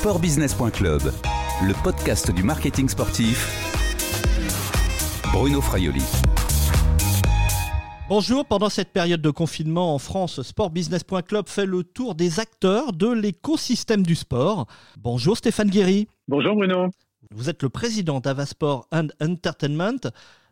Sportbusiness.club, le podcast du marketing sportif. Bruno Fraioli. Bonjour, pendant cette période de confinement en France, Sportbusiness.club fait le tour des acteurs de l'écosystème du sport. Bonjour Stéphane Guéry. Bonjour Bruno. Vous êtes le président d'Avasport and Entertainment.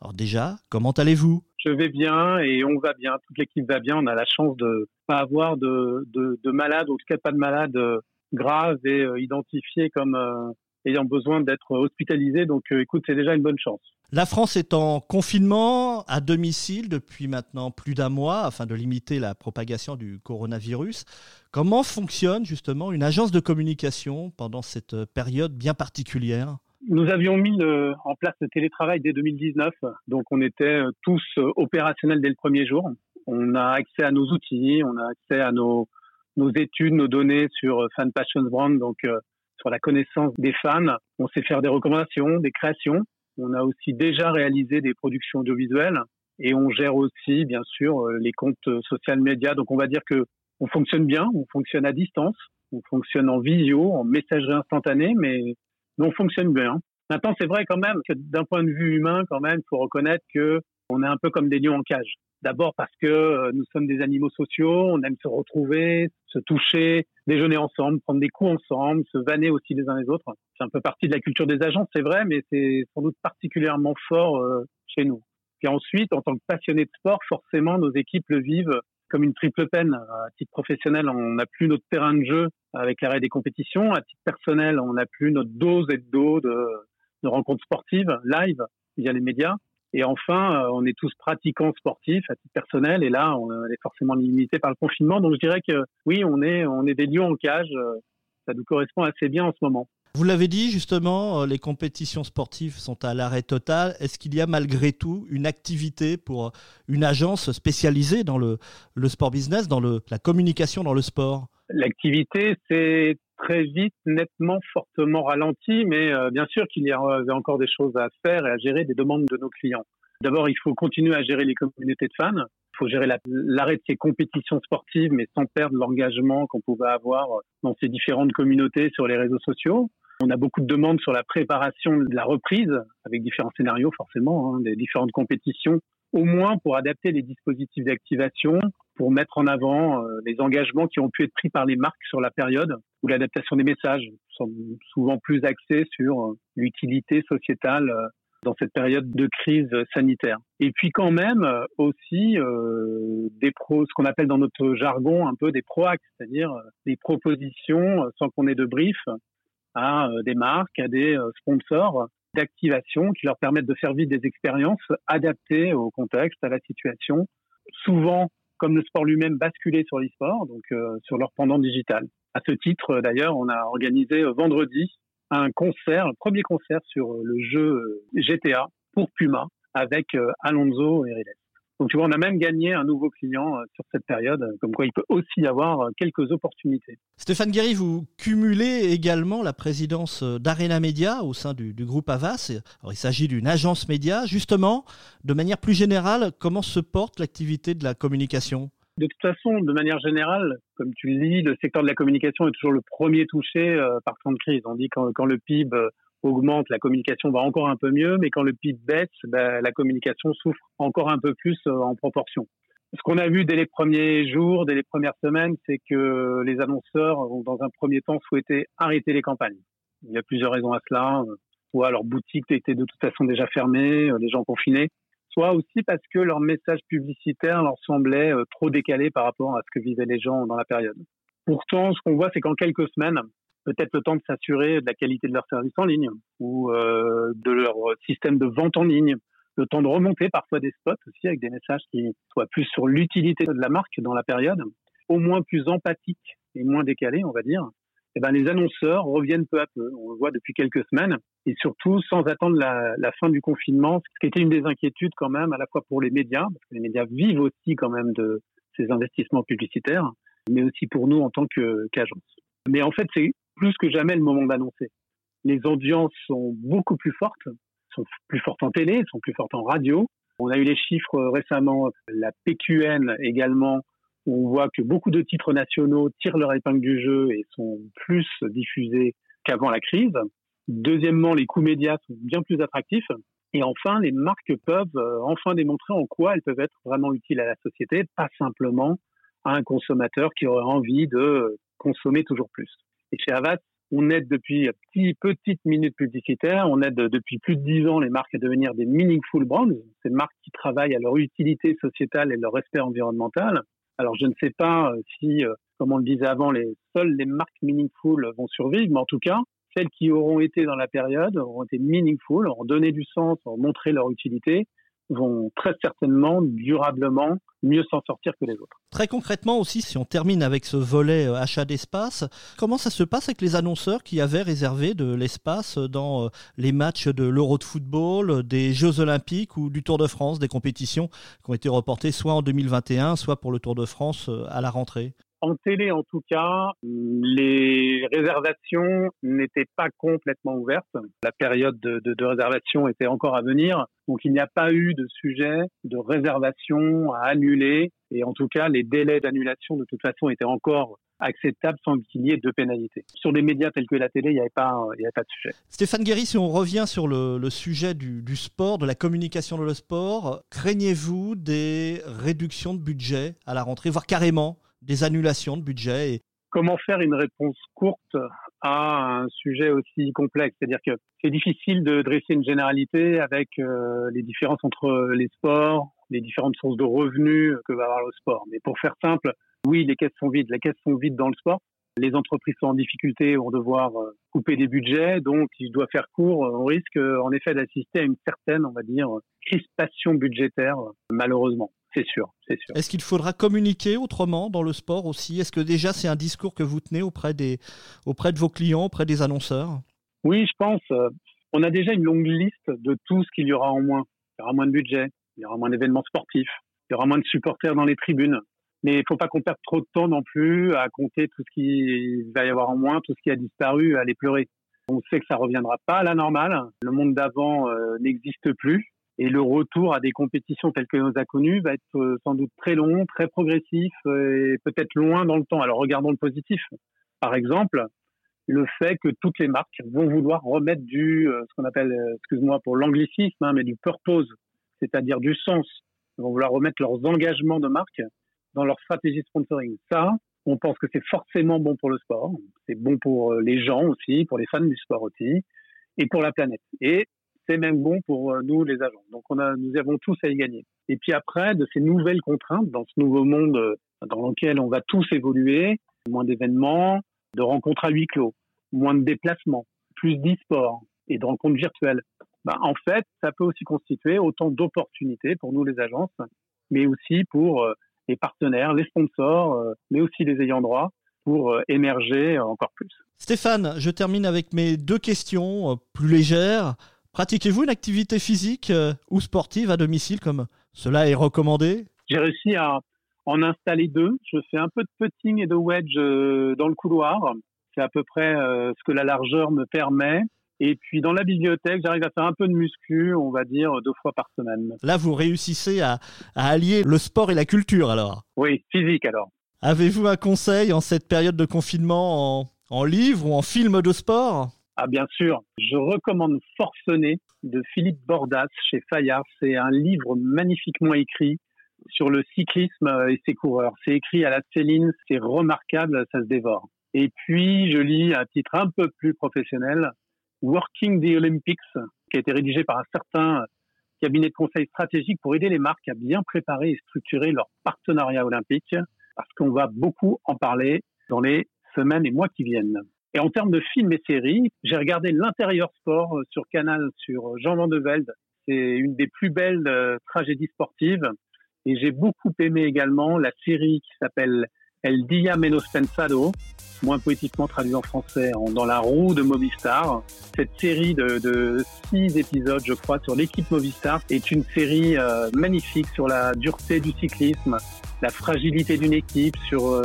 Alors déjà, comment allez-vous? Je vais bien et on va bien. Toute l'équipe va bien. On a la chance de pas avoir de, de, de malades, ou en tout cas pas de malades euh, graves et euh, identifiés comme euh, ayant besoin d'être hospitalisés. Donc écoute, c'est déjà une bonne chance. La France est en confinement à domicile depuis maintenant plus d'un mois afin de limiter la propagation du coronavirus. Comment fonctionne justement une agence de communication pendant cette période bien particulière? Nous avions mis en place le télétravail dès 2019, donc on était tous opérationnels dès le premier jour. On a accès à nos outils, on a accès à nos, nos études, nos données sur Fan Passions Brand, donc euh, sur la connaissance des fans. On sait faire des recommandations, des créations. On a aussi déjà réalisé des productions audiovisuelles et on gère aussi, bien sûr, euh, les comptes social médias. Donc on va dire que on fonctionne bien, on fonctionne à distance, on fonctionne en visio, en messagerie instantanée, mais on fonctionne bien. Maintenant, c'est vrai quand même que d'un point de vue humain, quand même, il faut reconnaître que on est un peu comme des lions en cage. D'abord parce que euh, nous sommes des animaux sociaux, on aime se retrouver, se toucher, déjeuner ensemble, prendre des coups ensemble, se vanner aussi les uns les autres. C'est un peu partie de la culture des agents, c'est vrai, mais c'est sans doute particulièrement fort euh, chez nous. Et ensuite, en tant que passionné de sport, forcément, nos équipes le vivent comme une triple peine. À titre professionnel, on n'a plus notre terrain de jeu avec l'arrêt des compétitions. À titre personnel, on n'a plus notre dose et de dos de, de rencontres sportives live via les médias. Et enfin, euh, on est tous pratiquants sportifs à titre personnel, et là, on est forcément limité par le confinement. Donc, je dirais que oui, on est, on est des lions en cage. Euh, ça nous correspond assez bien en ce moment. Vous l'avez dit justement, euh, les compétitions sportives sont à l'arrêt total. Est-ce qu'il y a malgré tout une activité pour une agence spécialisée dans le, le sport business, dans le, la communication dans le sport? L'activité, c'est très vite, nettement, fortement ralenti, mais euh, bien sûr qu'il y avait encore des choses à faire et à gérer des demandes de nos clients. D'abord, il faut continuer à gérer les communautés de fans. Il faut gérer l'arrêt de ces compétitions sportives, mais sans perdre l'engagement qu'on pouvait avoir dans ces différentes communautés sur les réseaux sociaux. On a beaucoup de demandes sur la préparation de la reprise, avec différents scénarios forcément, hein, des différentes compétitions, au moins pour adapter les dispositifs d'activation, pour mettre en avant euh, les engagements qui ont pu être pris par les marques sur la période, ou l'adaptation des messages sont souvent plus axés sur euh, l'utilité sociétale euh, dans cette période de crise sanitaire. Et puis quand même aussi des pros, ce qu'on appelle dans notre jargon un peu des proacts, c'est-à-dire des propositions sans qu'on ait de brief à des marques, à des sponsors d'activation qui leur permettent de faire vivre des expériences adaptées au contexte, à la situation, souvent comme le sport lui-même basculer sur l'e-sport, donc euh, sur leur pendant digital. À ce titre, euh, d'ailleurs, on a organisé euh, vendredi un concert, un premier concert sur le jeu GTA pour Puma avec Alonso et Riles. Donc tu vois, on a même gagné un nouveau client euh, sur cette période, comme quoi il peut aussi y avoir euh, quelques opportunités. Stéphane Guéry, vous cumulez également la présidence euh, d'Arena Media au sein du, groupe Avas. il s'agit d'une agence média. Justement, de manière plus générale, comment se porte l'activité de la communication? De toute façon, de manière générale, comme tu le dis, le secteur de la communication est toujours le premier touché par temps de crise. On dit quand, quand le PIB augmente, la communication va encore un peu mieux, mais quand le PIB baisse, ben, la communication souffre encore un peu plus euh, en proportion. Ce qu'on a vu dès les premiers jours, dès les premières semaines, c'est que les annonceurs ont dans un premier temps souhaité arrêter les campagnes. Il y a plusieurs raisons à cela. Soit leurs boutiques étaient de toute façon déjà fermées, euh, les gens confinés, soit aussi parce que leur message publicitaire leur semblait euh, trop décalé par rapport à ce que vivaient les gens dans la période. Pourtant, ce qu'on voit, c'est qu'en quelques semaines, peut-être le temps de s'assurer de la qualité de leur service en ligne ou euh, de leur système de vente en ligne, le temps de remonter parfois des spots aussi avec des messages qui soient plus sur l'utilité de la marque dans la période, au moins plus empathiques et moins décalés, on va dire. Et eh ben, les annonceurs reviennent peu à peu. On le voit depuis quelques semaines et surtout sans attendre la, la fin du confinement, ce qui était une des inquiétudes quand même à la fois pour les médias, parce que les médias vivent aussi quand même de ces investissements publicitaires, mais aussi pour nous en tant qu'agence. mais en fait, c'est plus que jamais le moment d'annoncer. Les audiences sont beaucoup plus fortes, sont plus fortes en télé, sont plus fortes en radio. On a eu les chiffres récemment, la PQN également, où on voit que beaucoup de titres nationaux tirent leur épingle du jeu et sont plus diffusés qu'avant la crise. Deuxièmement, les coûts médias sont bien plus attractifs. Et enfin, les marques peuvent euh, enfin démontrer en quoi elles peuvent être vraiment utiles à la société, pas simplement à un consommateur qui aurait envie de consommer toujours plus. Et chez Avast, on aide depuis petit, petites minutes publicitaires, on aide depuis plus de dix ans les marques à devenir des meaningful brands, ces marques qui travaillent à leur utilité sociétale et leur respect environnemental. Alors je ne sais pas euh, si, euh, comme on le disait avant, les, seules les marques meaningful vont survivre, mais en tout cas, celles qui auront été dans la période auront été meaningful, auront donné du sens, auront montré leur utilité, vont très certainement, durablement, mieux s'en sortir que les autres. Très concrètement aussi, si on termine avec ce volet euh, achat d'espace, comment ça se passe avec les annonceurs qui avaient réservé de l'espace dans euh, les matchs de l'Euro de football, des Jeux olympiques ou du Tour de France, des compétitions qui ont été reportées soit en 2021, soit pour le Tour de France euh, à la rentrée? En télé, en tout cas, les réservations n'étaient pas complètement ouvertes. La période de, réservation était encore à venir. Donc, il n'y a pas eu de sujet de réservation à annuler. Et en tout cas, les délais d'annulation, de toute façon, étaient encore acceptables sans qu'il y ait de pénalité. Sur des médias tels que la télé, il n'y avait, pas, pas de sujet. Stéphane Guéry, si on revient sur le, sujet du, du, sport, de la communication de le sport, craignez-vous des réductions de budget à la rentrée, voire carrément des annulations de budget Comment faire une réponse courte à un sujet aussi complexe? C'est-à-dire que c'est difficile de dresser une généralité avec euh, les différences entre les sports, les différentes sources de revenus que va avoir le sport. Mais pour faire simple, oui, les caisses sont vides. Les caisses sont vides dans le sport. Les entreprises sont en difficulté, vont devoir euh, couper des budgets. Donc, si je dois faire court, on risque en effet d'assister à une certaine, on va dire, crispation budgétaire, malheureusement. C'est sûr, c'est sûr. Est-ce qu'il faudra communiquer autrement dans le sport aussi? Est-ce que déjà c'est un discours que vous tenez auprès, des, auprès de vos clients, auprès des annonceurs? Oui, je pense. Euh, on a déjà une longue liste de tout ce qu'il y aura en moins. Il y aura moins de budget, il y aura moins d'événements sportifs, il y aura moins de supporters dans les tribunes. Mais il ne faut pas qu'on perde trop de temps non plus à compter tout ce qui va y avoir en moins, tout ce qui a disparu, à les pleurer. On sait que ça reviendra pas à la normale. Le monde d'avant euh, n'existe plus. Et le retour à des compétitions telles que nos a connues va être euh, sans doute très long, très progressif euh, et peut-être loin dans le temps. Alors regardons le positif. Par exemple, le fait que toutes les marques vont vouloir remettre du, euh, ce qu'on appelle, excuse-moi pour l'anglicisme, hein, mais du purpose, c'est-à-dire du sens. Ils vont vouloir remettre leurs engagements de marque dans leur stratégie sponsoring. Ça, on pense que c'est forcément bon pour le sport, c'est bon pour les gens aussi, pour les fans du sport aussi, et pour la planète. Et c'est même bon pour euh, nous, les agents. Donc, nous avons tous à y gagner. Et puis après, de ces nouvelles contraintes, dans ce nouveau monde euh, dans lequel on va tous évoluer, moins d'événements, de rencontres à huis clos, moins de déplacements, plus d'e-sport et de rencontres virtuelles. Ben, en fait, ça peut aussi constituer autant d'opportunités pour nous, les agences, mais aussi pour euh, les partenaires, les sponsors, mais aussi les ayants droit pour émerger encore plus. Stéphane, je termine avec mes deux questions plus légères. Pratiquez-vous une activité physique euh, ou sportive à domicile comme cela est recommandé? J'ai réussi à en installer deux. Je fais un peu de putting et de wedge euh, dans le couloir. C'est à peu près euh, ce que la largeur me permet. Et puis dans la bibliothèque, j'arrive à faire un peu de muscu, on va dire deux fois par semaine. Là, vous réussissez à, allier le sport et la culture alors? Oui, physique alors. Avez-vous un conseil en cette période de confinement en, en livre ou en film de sport? Ah bien sûr, je recommande Forcené de Philippe Bordas chez Fayard. C'est un livre magnifiquement écrit sur le cyclisme et ses coureurs. C'est écrit à la Céline, c'est remarquable, ça se dévore. Et puis, je lis un titre un peu plus professionnel, Working the Olympics, qui a été rédigé par un certain cabinet de conseil stratégique pour aider les marques à bien préparer et structurer leur partenariat olympique, parce qu'on va beaucoup en parler dans les semaines et mois qui viennent. Et en termes de films et séries, j'ai regardé l'intérieur sport euh, sur Canal sur euh, Jean Van de Velde. C'est une des plus belles euh, tragédies sportives. Et j'ai beaucoup aimé également la série qui s'appelle El Dia Menos Pensado, moins poétiquement traduit en français, dans la roue de Movistar. Cette série de six épisodes, je crois, sur l'équipe Movistar est une série magnifique sur la dureté du cyclisme, la fragilité d'une équipe, sur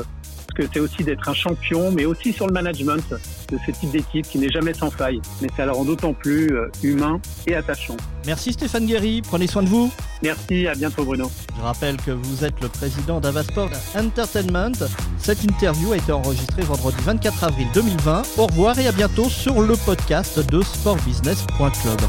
que c'est aussi d'être un champion, mais aussi sur le management de ce type d'équipe qui n'est jamais sans faille. Mais ça la rend d'autant plus euh, humain et attachant. Merci Stéphane Guéry, prenez soin de vous. Merci, à bientôt Bruno. Je rappelle que vous êtes le président d'Avasport Entertainment. Cette interview a été enregistrée vendredi 24 avril 2020. Au revoir et à bientôt sur le podcast de sportbusiness.club.